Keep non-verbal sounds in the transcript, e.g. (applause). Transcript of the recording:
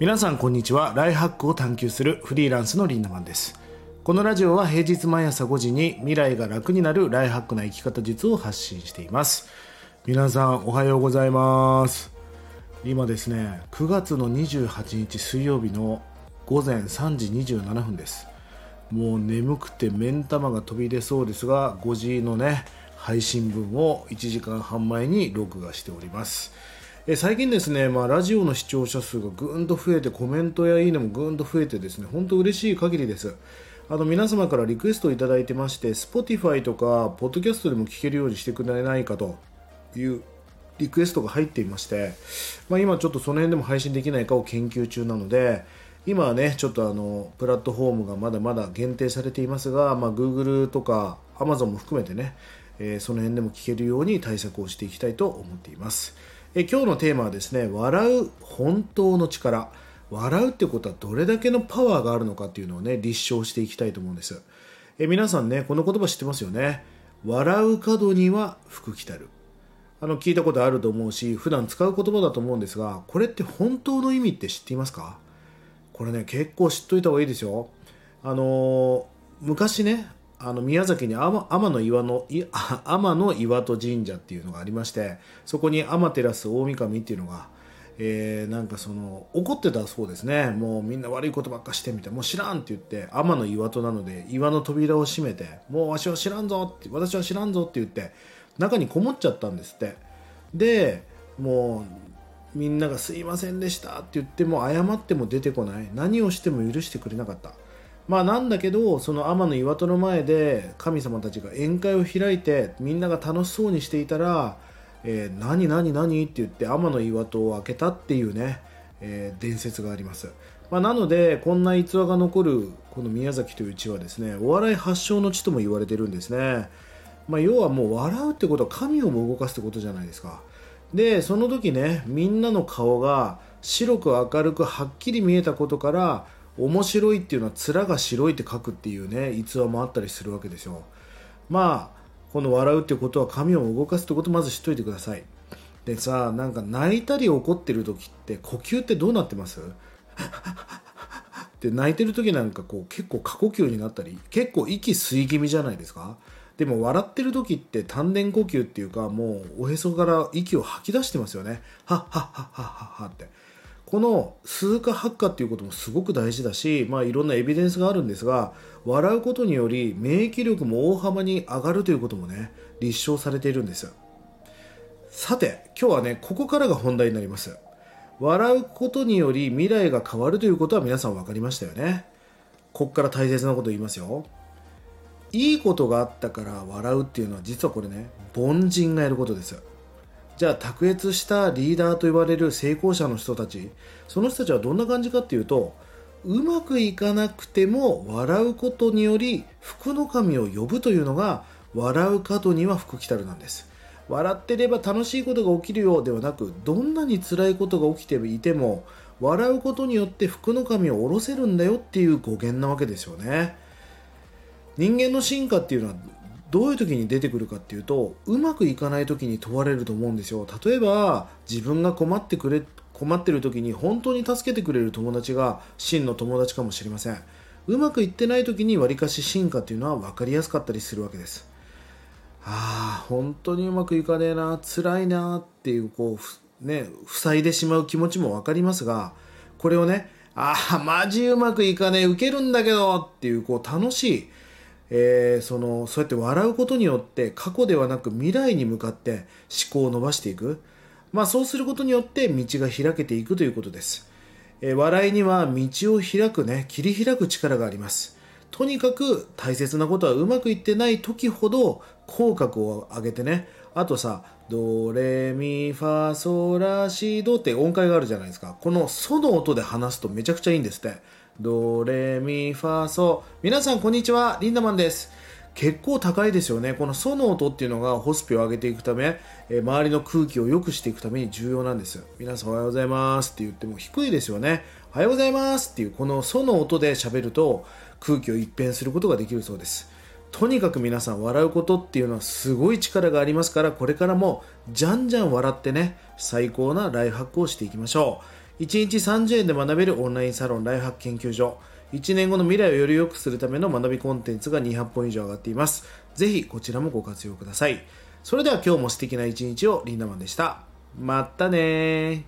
皆さんこんにちは。ライハックを探求するフリーランスのリンダマンです。このラジオは平日毎朝5時に未来が楽になるライハックな生き方術を発信しています。皆さんおはようございます。今ですね9月の28日水曜日の午前3時27分です。もう眠くて目ん玉が飛び出そうですが5時のね配信分を1時間半前に録画しております。え最近ですね、まあ、ラジオの視聴者数がぐんと増えてコメントやいいねもぐんと増えてですね本当嬉しい限りです。あの皆様からリクエストをいただいてまして Spotify とか Podcast でも聞けるようにしてくれないかというリクエストが入っていまして、まあ、今ちょっとその辺でも配信できないかを研究中なので今はねちょっとあのプラットフォームがまだまだ限定されていますが、まあ、Google とか Amazon も含めてね、え、その辺でも聞けるように対策をしていきたいと思っています。え今日のテーマはですね笑う本当の力。笑うってことはどれだけのパワーがあるのかっていうのをね立証していきたいと思うんです。え皆さんねこの言葉知ってますよね？笑う角には福来たる。あの聞いたことあると思うし普段使う言葉だと思うんですがこれって本当の意味って知っていますか？これね結構知っといた方がいいですよ。あの昔ねあの宮崎に天の岩の (laughs) 天の岩戸神社っていうのがありましてそこに天照大神っていうのが、えー、なんかその怒ってたそうですね。もうみんな悪いことばっかしてみたいもう知らんって言って天の岩戸なので岩の扉を閉めてもうわしは知らんぞって私は知らんぞって言って中にこもっちゃったんですって。でもうみんなが「すいませんでした」って言っても謝っても出てこない。何をしても許してくれなかった。まあなんだけどその天の岩戸の前で神様たちが宴会を開いてみんなが楽しそうにしていたら「えー、何何何?」って言って天の岩戸を開けたっていうね、えー、伝説があります、まあ、なのでこんな逸話が残るこの宮崎という地はですねお笑い発祥の地とも言われてるんですね、まあ、要はもう笑うってことは神をも動かすってことじゃないですかでその時ねみんなの顔が白く明るくはっきり見えたことから面白いっていうのは面が白いって書くっていうね逸話もあったりするわけですよ。まあこの笑うっていうことは髪を動かすってことまず知っといてください。でさなんか泣いたり怒ってる時って呼吸ってどうなってます？で泣いてる時なんかこう結構過呼吸になったり結構息吸い気味じゃないですか？でも笑ってる時って丹田呼吸っていうかもうおへそから息を吐き出してますよね。はっはっはっはっはっはって。この数化発火っていうこともすごく大事だし、まあ、いろんなエビデンスがあるんですが笑うことにより免疫力も大幅に上がるということもね立証されているんです。さて今日はねここからが本題になります。笑うことにより未来が変わるということは皆さん分かりましたよね。こっから大切なこと言いますよ。いいことがあったから笑うっていうのは実はこれね凡人がやることです。じゃあ卓越したリーダーと言われる成功者の人たちその人たちはどんな感じかっていうとうまくいかなくても笑うことにより福の神を呼ぶというのが笑う角には福来たるなんです。笑ってれば楽しいことが起きるようではなくどんなに辛いことが起きていても笑うことによって福の神を下ろせるんだよっていう語源なわけですよね。人間の進化っていうのはどういう時に出てくるかっていうとうまくいかない時に問われると思うんですよ。例えば自分が困ってくれ困ってる時に本当に助けてくれる友達が真の友達かもしれません。うまくいってない時にわりかし進化っていうのは分かりやすかったりするわけです。ああ本当にうまくいかねえな辛いなっていうこうね塞いでしまう気持ちも分かりますがこれをねああマジうまくいかねえウケるんだけどっていうこう楽しいえー、そのそうやって笑うことによって過去ではなく未来に向かって思考を伸ばしていく、まあ、そうすることによって道が開けていくということです、えー、笑いには道を開くね切り開く力があります。とにかく大切なことはうまくいってない時ほど口角を上げてね。あとさドレミファソラシドって音階があるじゃないですか。このソの音で話すとめちゃくちゃいいんですって。ドレミファソ。皆さんこんにちはリンダマンです。結構高いですよね。このソの音っていうのがホスピを上げていくため、え周りの空気を良くしていくために重要なんです皆さんおはようございます。って言っても低いですよね。おはようございます。っていうこのソの音で喋ると空気を一変することができるそうです。とにかく皆さん笑うことっていうのはすごい力がありますからこれからもじゃんじゃん笑ってね最高なライフハックをしていきましょう。1日30円で学べるオンラインサロンライフハック研究所。1年後の未来をより良くするための学びコンテンツが200本以上上がっています。ぜひこちらもご活用ください。それでは今日も素敵な一日をリンダマンでした。またね